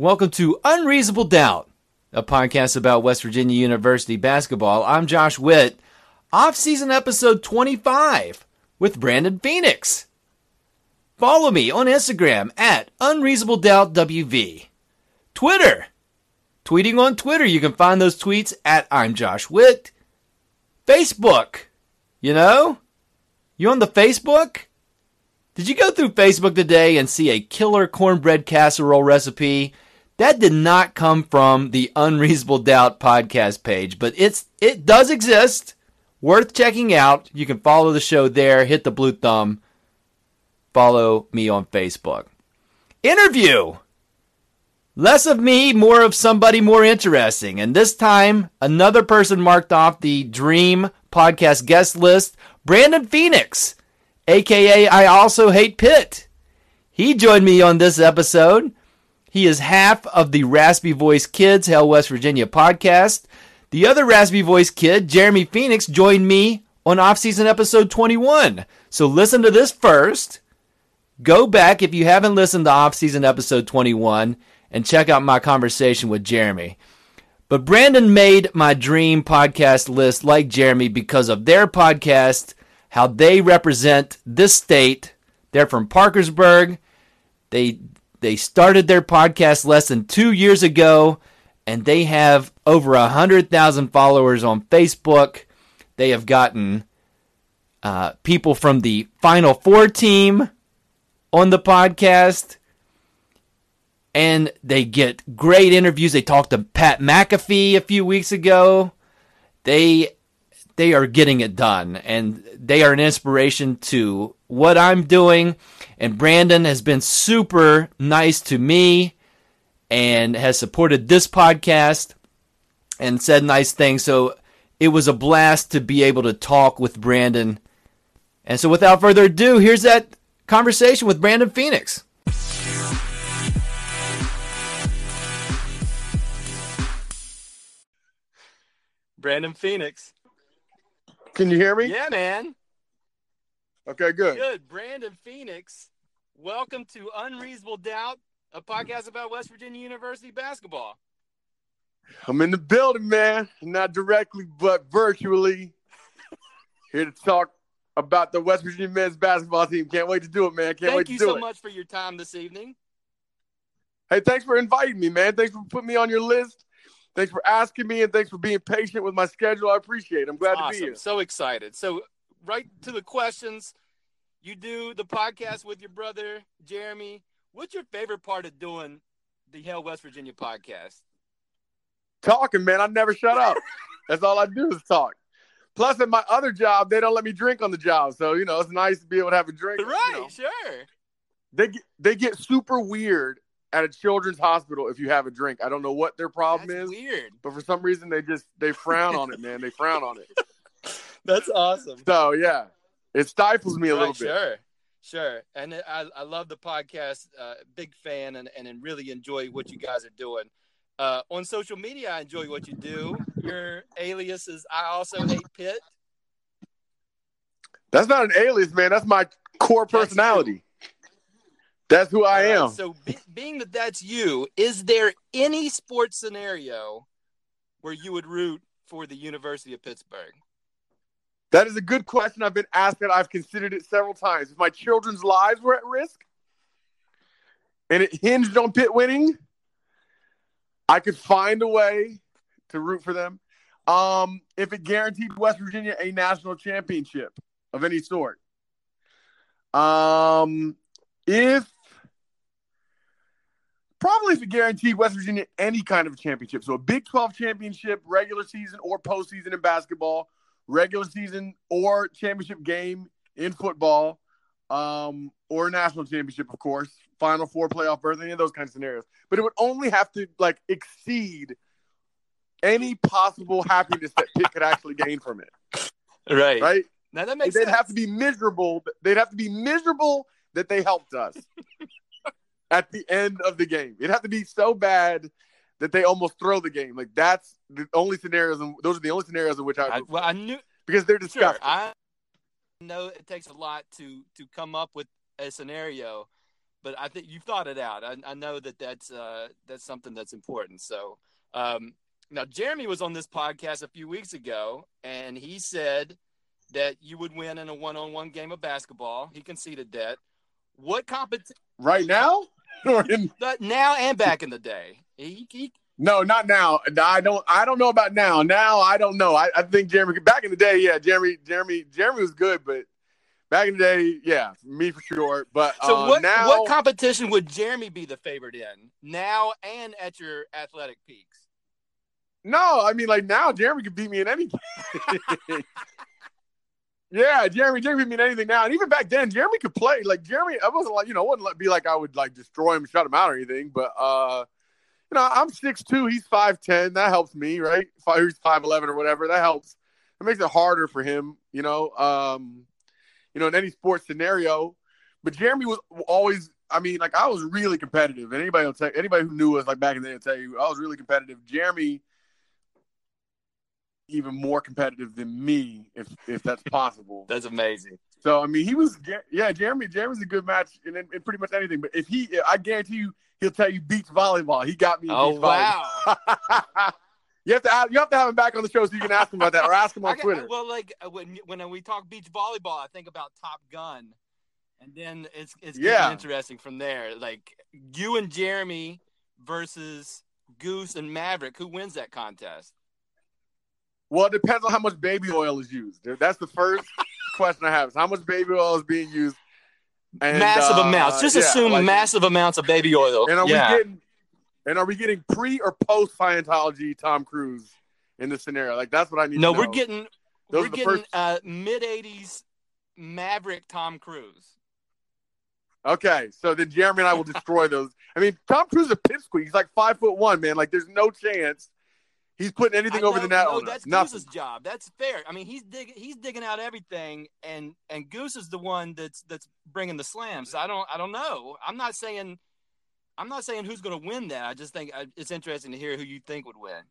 Welcome to Unreasonable Doubt, a podcast about West Virginia University basketball. I'm Josh Witt. Off-season episode 25 with Brandon Phoenix. Follow me on Instagram at UnreasonableDoubtWV. Twitter. Tweeting on Twitter, you can find those tweets at I'm Josh Witt. Facebook. You know? You on the Facebook? Did you go through Facebook today and see a killer cornbread casserole recipe? That did not come from the Unreasonable Doubt podcast page, but it's it does exist worth checking out. You can follow the show there, hit the blue thumb, follow me on Facebook. Interview! Less of me, more of somebody more interesting. And this time, another person marked off the Dream podcast guest list Brandon Phoenix, aka I Also Hate Pitt. He joined me on this episode. He is half of the Raspy Voice Kids, Hail West Virginia podcast. The other Raspy Voice kid, Jeremy Phoenix, joined me on off-season episode 21. So listen to this first. Go back if you haven't listened to off-season episode 21 and check out my conversation with Jeremy. But Brandon made my dream podcast list like Jeremy because of their podcast, how they represent this state. They're from Parkersburg. They they started their podcast less than 2 years ago and they have over a hundred thousand followers on Facebook. They have gotten uh, people from the Final Four team on the podcast, and they get great interviews. They talked to Pat McAfee a few weeks ago. They they are getting it done, and they are an inspiration to what I'm doing. And Brandon has been super nice to me and has supported this podcast and said nice things. So it was a blast to be able to talk with Brandon. And so without further ado, here's that conversation with Brandon Phoenix. Brandon Phoenix. Can you hear me? Yeah, man. Okay, good. Good. Brandon Phoenix, welcome to Unreasonable Doubt a podcast about West Virginia University basketball. I'm in the building, man. Not directly, but virtually. Here to talk about the West Virginia men's basketball team. Can't wait to do it, man. Can't Thank wait to do it. Thank you so much for your time this evening. Hey, thanks for inviting me, man. Thanks for putting me on your list. Thanks for asking me, and thanks for being patient with my schedule. I appreciate it. I'm glad awesome. to be here. So excited. So, right to the questions. You do the podcast with your brother Jeremy. What's your favorite part of doing the Hail West Virginia podcast? Talking, man. I never shut up. That's all I do is talk. Plus, in my other job, they don't let me drink on the job, so you know it's nice to be able to have a drink. Right, you know. sure. They get, they get super weird at a children's hospital if you have a drink. I don't know what their problem That's is. Weird, but for some reason they just they frown on it, man. They frown on it. That's awesome. So yeah, it stifles me a right, little bit. Sure. Sure. And I, I love the podcast. Uh, big fan and, and really enjoy what you guys are doing. Uh, on social media, I enjoy what you do. Your alias is I also hate Pitt. That's not an alias, man. That's my core personality. That's, who I am. so, be, being that that's you, is there any sports scenario where you would root for the University of Pittsburgh? That is a good question. I've been asked that. I've considered it several times. If my children's lives were at risk and it hinged on Pitt winning, I could find a way to root for them. Um, if it guaranteed West Virginia a national championship of any sort. Um, if probably if it guaranteed West Virginia any kind of championship, so a Big 12 championship, regular season or postseason in basketball regular season or championship game in football, um, or a national championship, of course, Final Four playoff berth, any of those kinds of scenarios. But it would only have to like exceed any possible happiness that Pitt could actually gain from it. Right. Right. Now that makes They'd sense. have to be miserable. They'd have to be miserable that they helped us at the end of the game. It'd have to be so bad that they almost throw the game. Like that's the only scenarios. In, those are the only scenarios in which I, I, well, I knew because they're Sure. I know it takes a lot to to come up with a scenario, but I think you've thought it out. I, I know that that's uh, that's something that's important. So um, now Jeremy was on this podcast a few weeks ago, and he said that you would win in a one-on-one game of basketball. He conceded that. What competition? right now, Now and back in the day, he, he no, not now. I don't. I don't know about now. Now I don't know. I, I think Jeremy. Back in the day, yeah, Jeremy. Jeremy. Jeremy was good, but back in the day, yeah, me for sure. But So uh, what now, what competition would Jeremy be the favorite in now and at your athletic peaks? No, I mean like now Jeremy could beat me in anything. yeah, Jeremy, Jeremy mean anything now, and even back then, Jeremy could play. Like Jeremy, I wasn't like you know, wouldn't be like I would like destroy him, shut him out, or anything. But uh, you know, I'm six two, he's five ten. That helps me, right? Five, he's five eleven or whatever. That helps. It makes it harder for him, you know. Um, you know, in any sports scenario. But Jeremy was always. I mean, like I was really competitive, and anybody will tell anybody who knew us like back in the day will tell you I was really competitive. Jeremy even more competitive than me, if if that's possible. That's amazing. So I mean, he was yeah, Jeremy. Jeremy's a good match in, in pretty much anything. But if he, I guarantee you, he'll tell you beach volleyball. He got me. Oh wow! you have to have, you have to have him back on the show so you can ask him about that, or ask him on got- Twitter. well, like uh, when when we talk beach volleyball, I think about Top Gun, and then it's it's getting Yeah. interesting from there. Like you and Jeremy versus Goose and Maverick. Who wins that contest? Well, it depends on how much baby oil is used. That's the first question I have. Is how much baby oil is being used? And, massive uh, amounts. Just yeah, assume like- massive amounts of baby oil. And are yeah. we getting and are we getting pre or post Scientology Tom Cruise in this scenario? Like that's what I need no, to we're getting Those we're getting first- uh, mid '80s Maverick Tom Cruise. Okay, so then Jeremy and I will destroy those. I mean, Tom Cruise is a pipsqueak. He's like five foot one, man. Like there's no chance he's putting anything I over the net no, that's Nothing. Goose's job. That's fair. I mean, he's digging he's digging out everything, and and Goose is the one that's that's bringing the slams. I don't I don't know. I'm not saying I'm not saying who's going to win that. I just think uh, it's interesting to hear who you think would win.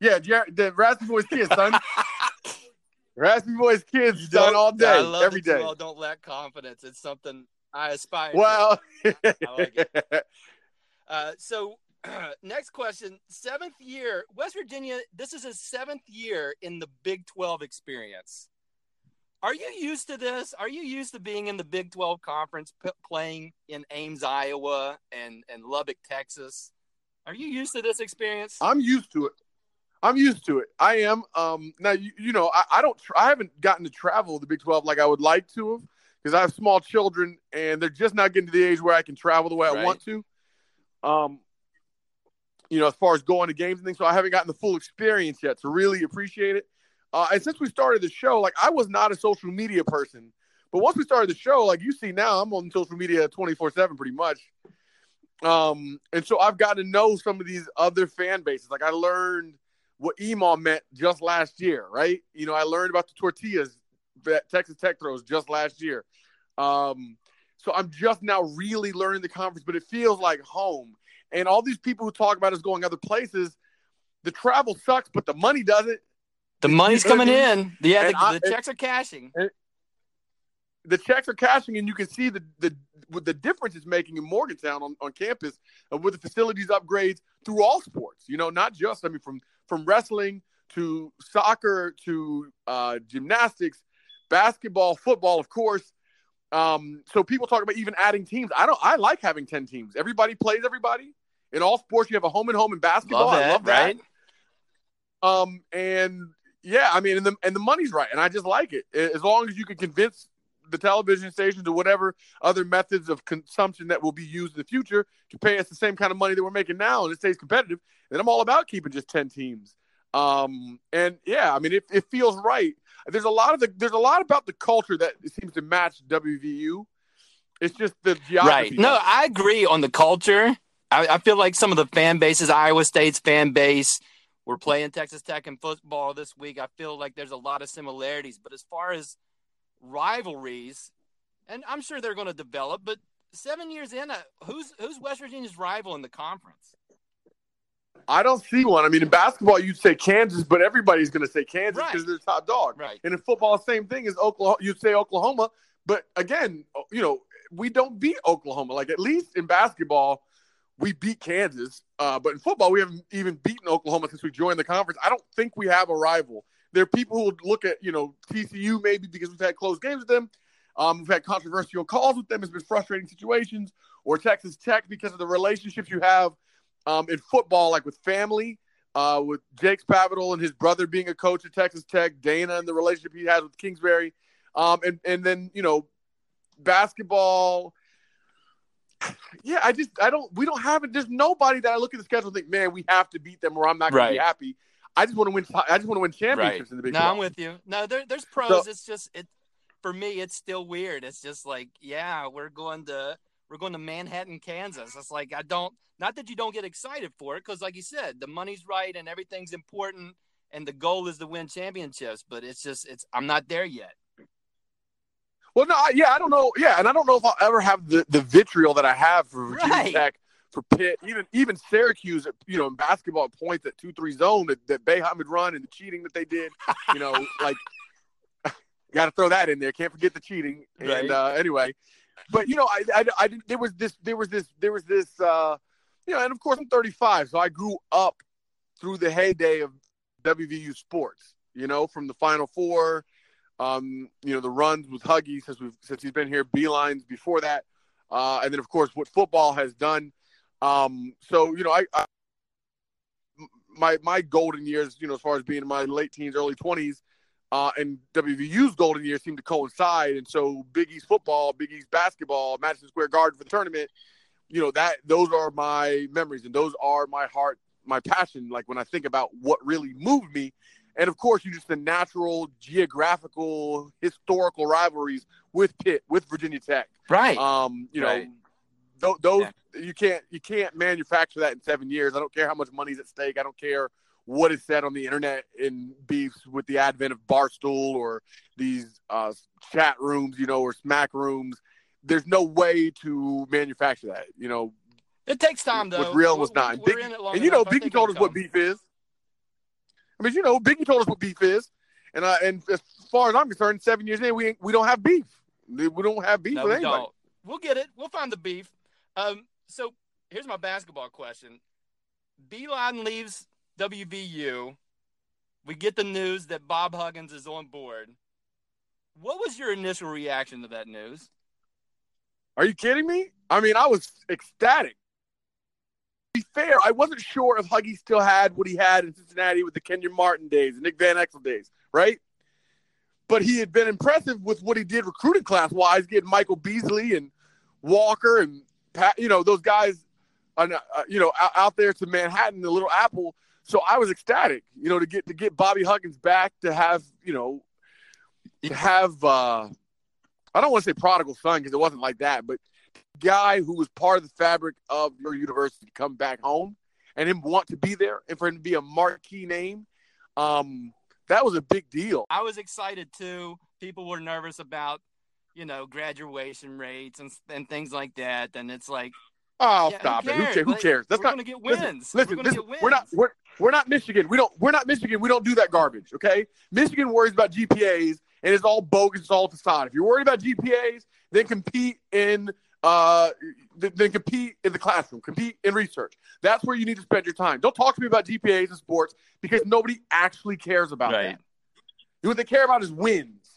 Yeah, Jer- the Raspy Voice kids, son. Raspy Voice kids, son, all day, I love every you all don't lack confidence. It's something I aspire. to. Well, like Uh, so, next question. Seventh year, West Virginia, this is his seventh year in the Big 12 experience. Are you used to this? Are you used to being in the Big 12 conference, p- playing in Ames, Iowa, and, and Lubbock, Texas? Are you used to this experience? I'm used to it. I'm used to it. I am. Um, now you, you know I, I don't. Tra- I haven't gotten to travel the Big Twelve like I would like to have because I have small children and they're just not getting to the age where I can travel the way I want to. Um, you know, as far as going to games and things, so I haven't gotten the full experience yet to really appreciate it. Uh, and since we started the show, like I was not a social media person, but once we started the show, like you see now, I'm on social media 24 seven pretty much. Um, and so I've gotten to know some of these other fan bases. Like I learned what EMAW meant just last year, right? You know, I learned about the tortillas that Texas Tech throws just last year. Um, so I'm just now really learning the conference, but it feels like home. And all these people who talk about us going other places, the travel sucks, but the money doesn't. the money's coming in. Yeah, the, I- the checks are cashing. the checks are cashing, and you can see the the what the difference it's making in Morgantown on, on campus uh, with the facilities upgrades through all sports. You know, not just I mean from from wrestling to soccer to uh, gymnastics, basketball, football, of course. Um, so people talk about even adding teams. I don't. I like having ten teams. Everybody plays everybody in all sports. You have a home and home in basketball. Love that, I love that. right? Um, and yeah, I mean, and the and the money's right, and I just like it as long as you can convince the television stations or whatever other methods of consumption that will be used in the future to pay us the same kind of money that we're making now, and it stays competitive. Then I'm all about keeping just ten teams. Um, and yeah, I mean, it, it feels right. there's a lot of the there's a lot about the culture that seems to match WVU. It's just the geography. Right. No, I agree on the culture. I, I feel like some of the fan bases, Iowa State's fan base, we're playing Texas Tech in football this week. I feel like there's a lot of similarities. But as far as rivalries, and I'm sure they're going to develop, but seven years in, uh, who's who's West Virginia's rival in the conference? I don't see one. I mean, in basketball, you'd say Kansas, but everybody's going to say Kansas because Right. they're top dog. Right. And in football, same thing as Oklahoma. You'd say Oklahoma, but again, you know, we don't beat Oklahoma. Like at least in basketball, we beat Kansas. Uh, but in football, we haven't even beaten Oklahoma since we joined the conference. I don't think we have a rival. There are people who look at you know TCU maybe because we've had close games with them. Um, we've had controversial calls with them. It's been frustrating situations. Or Texas Tech because of the relationships you have um, in football, like with family, uh, with Jake Spavital and his brother being a coach at Texas Tech, Dana and the relationship he has with Kingsbury, um, and and then you know basketball. Yeah, I just I don't we don't have it. There's nobody that I look at the schedule and think, man, we have to beat them or I'm not going to be happy. I just want to win. I just want to win championships in the Big no, 12. I'm with you. No, there, there's pros. So- it's just it for me. It's still weird. It's just like, yeah, we're going to we're going to Manhattan, Kansas. It's like I don't. Not that you don't get excited for it, because like you said, the money's right and everything's important, and the goal is to win championships. But it's just it's I'm not there yet. Well, no, I, yeah, I don't know. Yeah, and I don't know if I'll ever have the, the vitriol that I have for Virginia Right. Tech, for Pitt, even even Syracuse. You know, in basketball points at two three zone that that Boeheim had run and the cheating that they did. You know, like got to throw that in there. Can't forget the cheating. Right. And uh, anyway, but you know, I, I I didn't- there was this there was this there was this uh, you know, and of course I'm 35, so I grew up through the heyday of WVU sports. You know, from the Final Four um, you know, the runs with Huggy since we've since he's been here, Beilein's before that, uh, and then of course what football has done. Um, so you know, I, I my my golden years, you know, as far as being in my late teens, early twenties, uh, and WVU's golden years seem to coincide, and so Big East football, Big East basketball, Madison Square Garden for the tournament, you know, that those are my memories, and those are my heart, my passion. Like when I think about what really moved me, and of course, you just the natural, geographical, historical rivalries with Pitt, with Virginia Tech. Right. Um, you Right. know, th- those you can't you can't manufacture that in seven years. I don't care how much money's at stake. I don't care what is said on the internet in beefs with the advent of Barstool or these uh, chat rooms, you know, or smack rooms. There's no way to manufacture that. You know, it takes time though. what's real and what's We're- not. And, we're Biggie- in it long and you know. Biggie told us what beef is. I mean, you know, Biggie told us what beef is, and uh, and as far as I'm concerned, seven years in, we ain't, we don't have beef. We don't have beef No, with we anybody. don't. We'll get it. We'll find the beef. Um, so here's my basketball question. Beilein leaves WVU. We get the news that Bob Huggins is on board. What was your initial reaction to that news? Are you kidding me? I mean, I was ecstatic. Be fair, I wasn't sure if Huggy still had what he had in Cincinnati with the Kenyon Martin days, and Nick Van Exel days, right? But he had been impressive with what he did recruiting class wise, getting Michael Beasley and Walker and Pat, you know, those guys, uh, uh, you know, out, out there to Manhattan, the Little Apple. So I was ecstatic, you know, to get to get Bobby Huggins back to have, you know, to have. uh I don't want to say prodigal son because it wasn't like that, but guy who was part of the fabric of your university to come back home and him want to be there and for him to be a marquee name, um, that was a big deal. I was excited too. People were nervous about, you know, graduation rates and and things like that. And it's like, Oh, yeah, stop who it! Who cares? Who cares? That's we're not. gonna get listen, wins. Listen, we're gonna listen, get wins. we're not. We're, we're not Michigan. We don't. We're not Michigan. We don't do that garbage. Okay. Michigan worries about GPAs and it's all bogus. It's all facade. If you're worried about GPAs, then compete in. Uh, then compete in the classroom. Compete in research. That's where you need to spend your time. Don't talk to me about GPAs and sports because nobody actually cares about Right. that. What they care about is wins.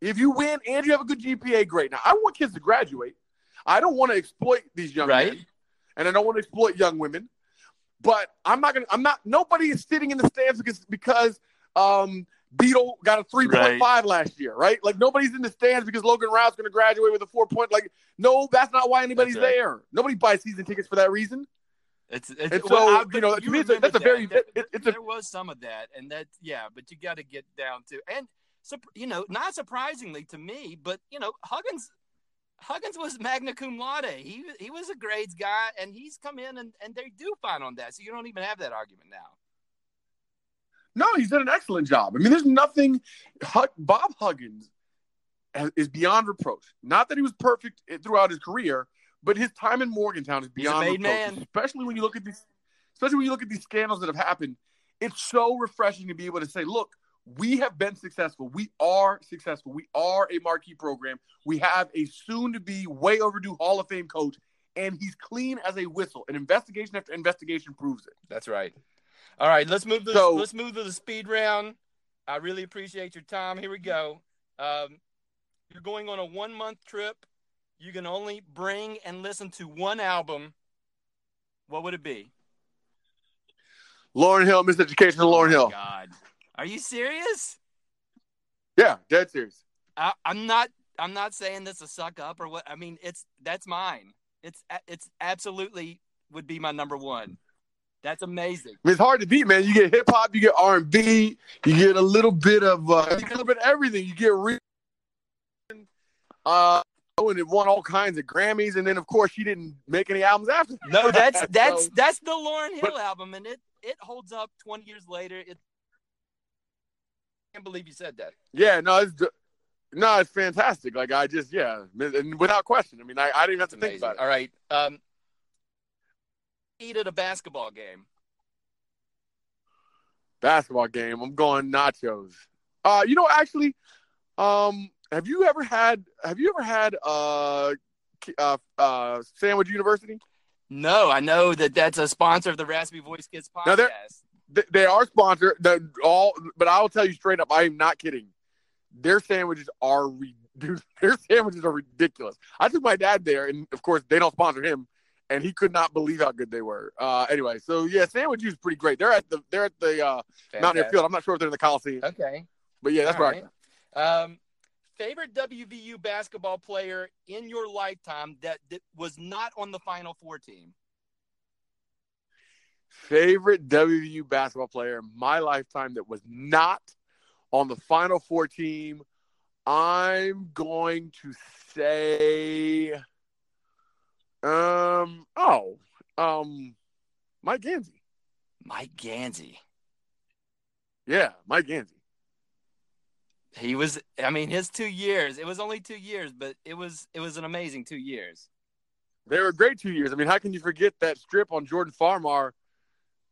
If you win and you have a good GPA, great. Now I want kids to graduate. I don't want to exploit these young Right. men, and I don't want to exploit young women. But I'm not gonna. I'm not. Nobody is sitting in the stands because because um, Beetle got a 3.5 last year, right? Like nobody's in the stands because Logan Routt going to graduate with a four point. Like no, that's not why anybody's right. there. Nobody buys season tickets for that reason. It's, it's And well, so, I- you know, to me, it's a- that's very- that. it- it's there a- was some of that, and that yeah, but you got to get down to and you know, not surprisingly to me, but you know, Huggins Huggins was magna cum laude. He he was a grades guy, and he's come in and and they do fine on that, so you don't even have that argument now. No, he's done an excellent job. I mean, there's nothing. Bob Huggins is beyond reproach. Not that he was perfect throughout his career, but his time in Morgantown is beyond reproach. man. Especially when you look at these, especially when you look at these scandals that have happened. It's so refreshing to be able to say, "Look, we have been successful. We are successful. We are a marquee program. We have a soon-to-be, way overdue Hall of Fame coach, and he's clean as a whistle. And investigation after investigation proves it." That's right. All right, let's move to So- let's move to the speed round. I really appreciate your time. Here we go. Um, you're going on a one month trip. You can only bring and listen to one album. What would it be? Lauryn Hill, Miseducation of Lauryn Oh Hill. God, are you serious? Yeah, dead serious. I, I'm not. I'm not saying this to suck up or what. I mean, it's that's mine. It's it's absolutely would be my number one. That's amazing. I mean, it's hard to beat, man. You get hip hop, you get R and B, you get a little bit of uh, a little bit of everything. You get re- uh, oh, and it won all kinds of Grammys, and then of course she didn't make any albums after. that. No, that's that's So- that's the Lauryn Hill But- album, and it it holds up 20 years later. It I can't believe you said that. yeah, no, it's no, it's fantastic. Like I just yeah, and without question. I mean, I, I didn't even have to think about it. All right. Um, eat at a basketball game. Basketball game. I'm going nachos. Uh, you know, actually, um, have you ever had have you ever had uh, uh, uh, Sandwich University? No, I know that that's a sponsor of the Raspy Voice Kids podcast. Now, They, they are sponsored. The all, but I'll tell you straight up, I am not kidding. Their sandwiches are re- their sandwiches are ridiculous. I took my dad there, and of course they don't sponsor him, and he could not believe how good they were. Uh, anyway, so yeah, sandwich U is pretty great. They're at the they're at the uh, Mountaineer. Field. I'm not sure if they're in the Coliseum, Okay. but yeah, that's All right. right. Um, favorite WVU basketball player in your lifetime that, that was not on the Final Four team? Favorite WVU basketball player in my lifetime that was not on the Final Four team. I'm going to say, um, oh, um, Mike Gansey. Mike Gansey. Yeah, Mike Gansey. He was. I mean, his two years. It was only two years, but it was it was an amazing two years. They were great two years. I mean, how can you forget that strip on Jordan Farmar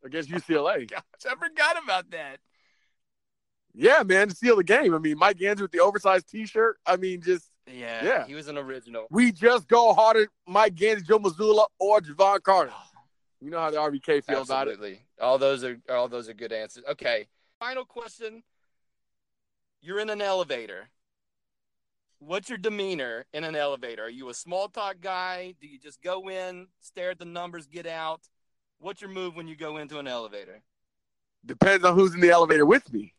against UCLA? Gosh, I forgot about that. Yeah, man, to seal the game. I mean, Mike Gansey with the oversized T-shirt. I mean, just Yeah, Yeah. he was an original. we just go harder. Mike Gansey, Joe Mazzulla, or Jevon Carter. You know how the RBK feel about it. All those are all those are good answers. Okay. Final question. You're in an elevator. What's your demeanor in an elevator? Are you a small talk guy? Do you just go in, stare at the numbers, get out? What's your move when you go into an elevator? Depends on who's in the elevator with me.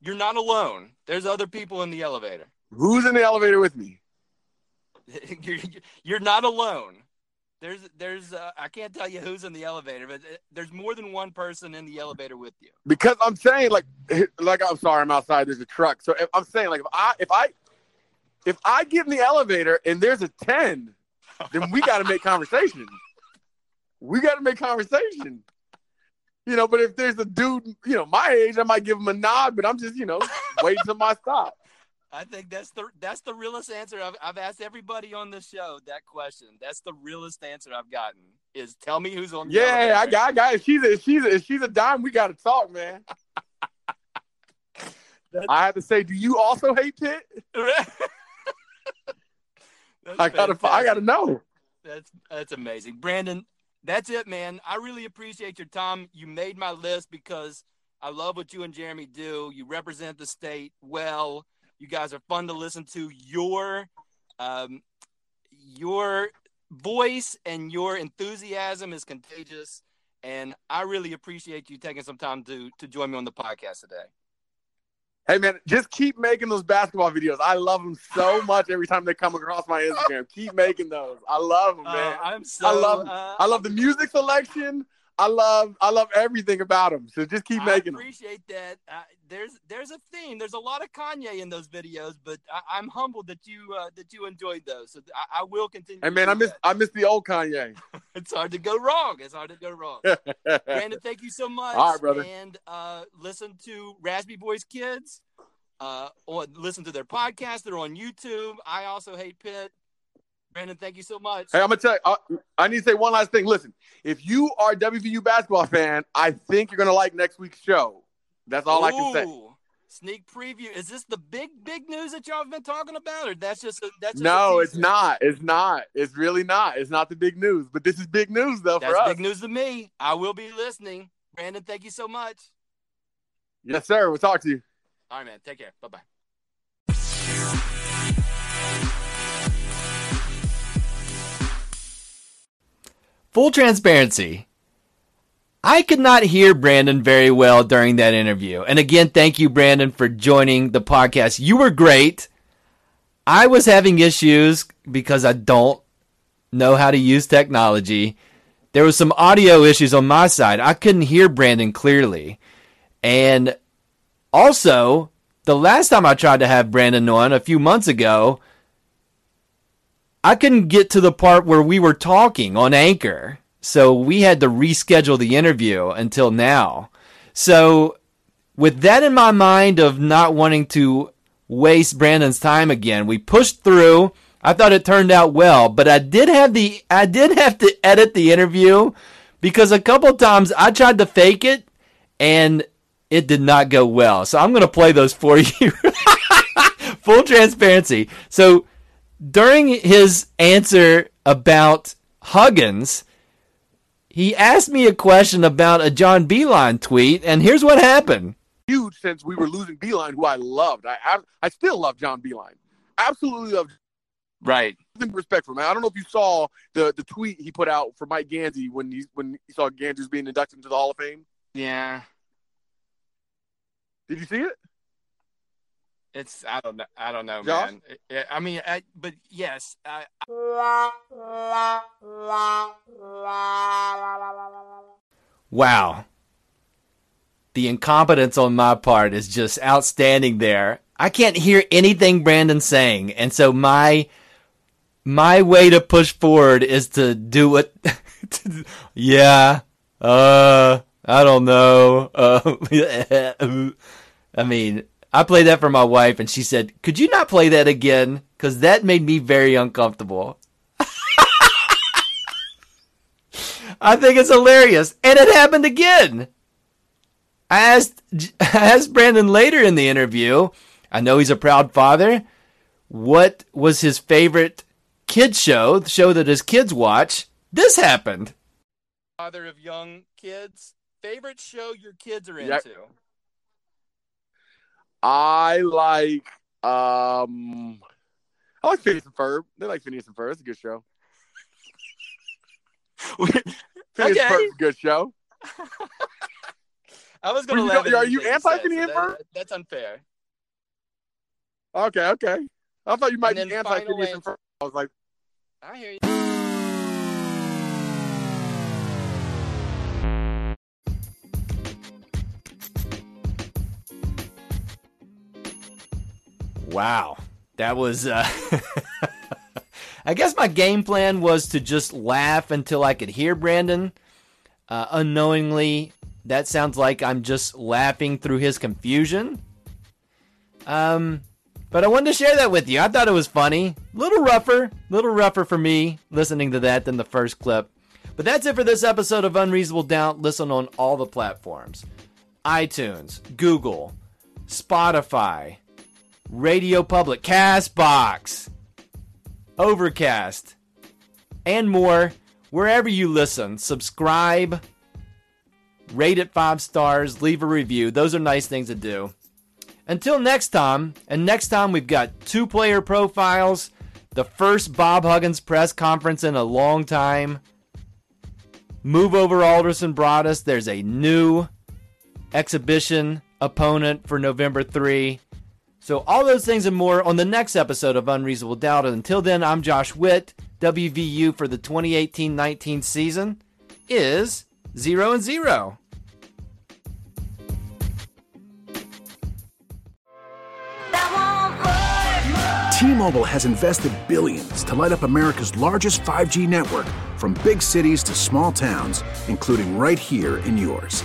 You're not alone. There's other people in the elevator. Who's in the elevator with me? you're, you're not alone. There's there's uh, I can't tell you who's in the elevator, but uh, there's more than one person in the elevator with you. Because I'm saying like like I'm sorry, I'm outside. There's a truck. So if, I'm saying like if I if I if I get in the elevator and there's a ten, then we got to make conversation. We got to make conversation. You know, but if there's a dude, you know, my age, I might give him a nod, but I'm just, you know, waiting till my stop. I think that's the that's the realest answer I've I've asked everybody on the show that question. That's the realest answer I've gotten is tell me who's on the Yeah, I got, I got. If she's a, if she's a, if she's a dime, we got to talk, man. I have to say, do you also hate Pitt? I gotta, I gotta know. That's that's amazing, Brandon. That's it, man. I really appreciate your time. You made my list because I love what you and Jeremy do. You represent the state well. You guys are fun to listen to. Your um, your voice and your enthusiasm is contagious, and I really appreciate you taking some time to to join me on the podcast today. Hey man, just keep making those basketball videos. I love them so much every time they come across my Instagram. keep making those. I love them, Uh, man. I'm so. I love uh, I love the music selection. I love I love everything about him. So just keep I making. I appreciate that. Uh, there's there's a theme. There's a lot of Kanye in those videos, but I, I'm humbled that you uh, that you enjoyed those. So I, I will continue. Hey man, I miss that. I miss the old Kanye. It's hard to go wrong. It's hard to go wrong. Brandon, thank you so much. All right, brother. And uh, listen to Raspy Voice Kids. Uh, or listen to their podcast. They're on YouTube. I also hate Pitt. Brandon, thank you so much. Hey, I'm gonna tell you. I, I need to say one last thing. Listen, if you are a WVU basketball fan, I think you're gonna like next week's show. That's all I can say. Sneak preview. Is this the big big news that y'all have been talking about, or that's just a, that's just No, it's not. It's not. It's really not. It's not the big news. But this is big news though That's for us. big news to me. I will be listening. Brandon, thank you so much. Yes, sir. We'll talk to you. All right, man. Take care. Bye bye. Full transparency. I could not hear Brandon very well during that interview. And again, thank you, Brandon, for joining the podcast. You were great. I was having issues because I don't know how to use technology. There was some audio issues on my side. I couldn't hear Brandon clearly. And also, the last time I tried to have Brandon on a few months ago, I couldn't get to the part where we were talking on Anchor. So we had to reschedule the interview until now. So with that in my mind of not wanting to waste Brandon's time again, we pushed through. I thought it turned out well, but I did have the I did have to edit the interview because a couple times I tried to fake it and it did not go well. So I'm going to play those for you. Full transparency. So during his answer about Huggins, he asked me a question about a John Beilein tweet, and here's what happened. Huge since we were losing Beilein, who I loved. I I, I still love John Beilein. Absolutely love. Right. nothing but Respect for him. I don't know if you saw the the tweet he put out for Mike Gansey when he when he saw Gansey being inducted into the Hall of Fame. Yeah. Did you see it? It's I don't know. I don't know, Josh? man. I, I mean, I, but yes, I, Wow. The incompetence on my part is just outstanding there. I can't hear anything Brandon's saying, and so my my way to push forward is to do it. yeah. Uh I don't know. Uh I mean, I played that for my wife and she said, "Could you not play that again?" cuz that made me very uncomfortable. I think it's hilarious. And it happened again. I asked, I asked Brandon later in the interview, I know he's a proud father, what was his favorite kid show, the show that his kids watch. This happened. father of young kids. Favorite show your kids are Yeah. into? I like um I like Phineas and Ferb. They like Phineas and Ferb. It's a good show. Phineas Okay. and Ferb's a good show. I was going to Well, you are you anti Phineas so and that- That's unfair. Okay, okay. I thought you might be anti Phineas and Ferb. I was like, I hear you. Wow. That was uh I guess my game plan was to just laugh until I could hear Brandon. Uh, unknowingly, that sounds like I'm just laughing through his confusion. Um, but I wanted to share that with you. I thought it was funny. Little rougher, little rougher for me listening to that than the first clip. But that's it for this episode of Unreasonable Doubt. Listen on all the platforms iTunes, Google, Spotify, Radio Public, Castbox, Overcast, and more. Wherever you listen, subscribe, rate it five stars, leave a review. Those are nice things to do. Until next time, and next time we've got two player profiles, the first Bob Huggins press conference in a long time. Move over Alderson Broaddus. There's a new exhibition opponent for November 3. So, all those things and more on the next episode of Unreasonable Doubt. Until then, I'm Josh Witt. WVU for the 2018 19 season is 0 and 0. T-Mobile has invested billions to light up America's largest 5G network from big cities to small towns, including right here in yours.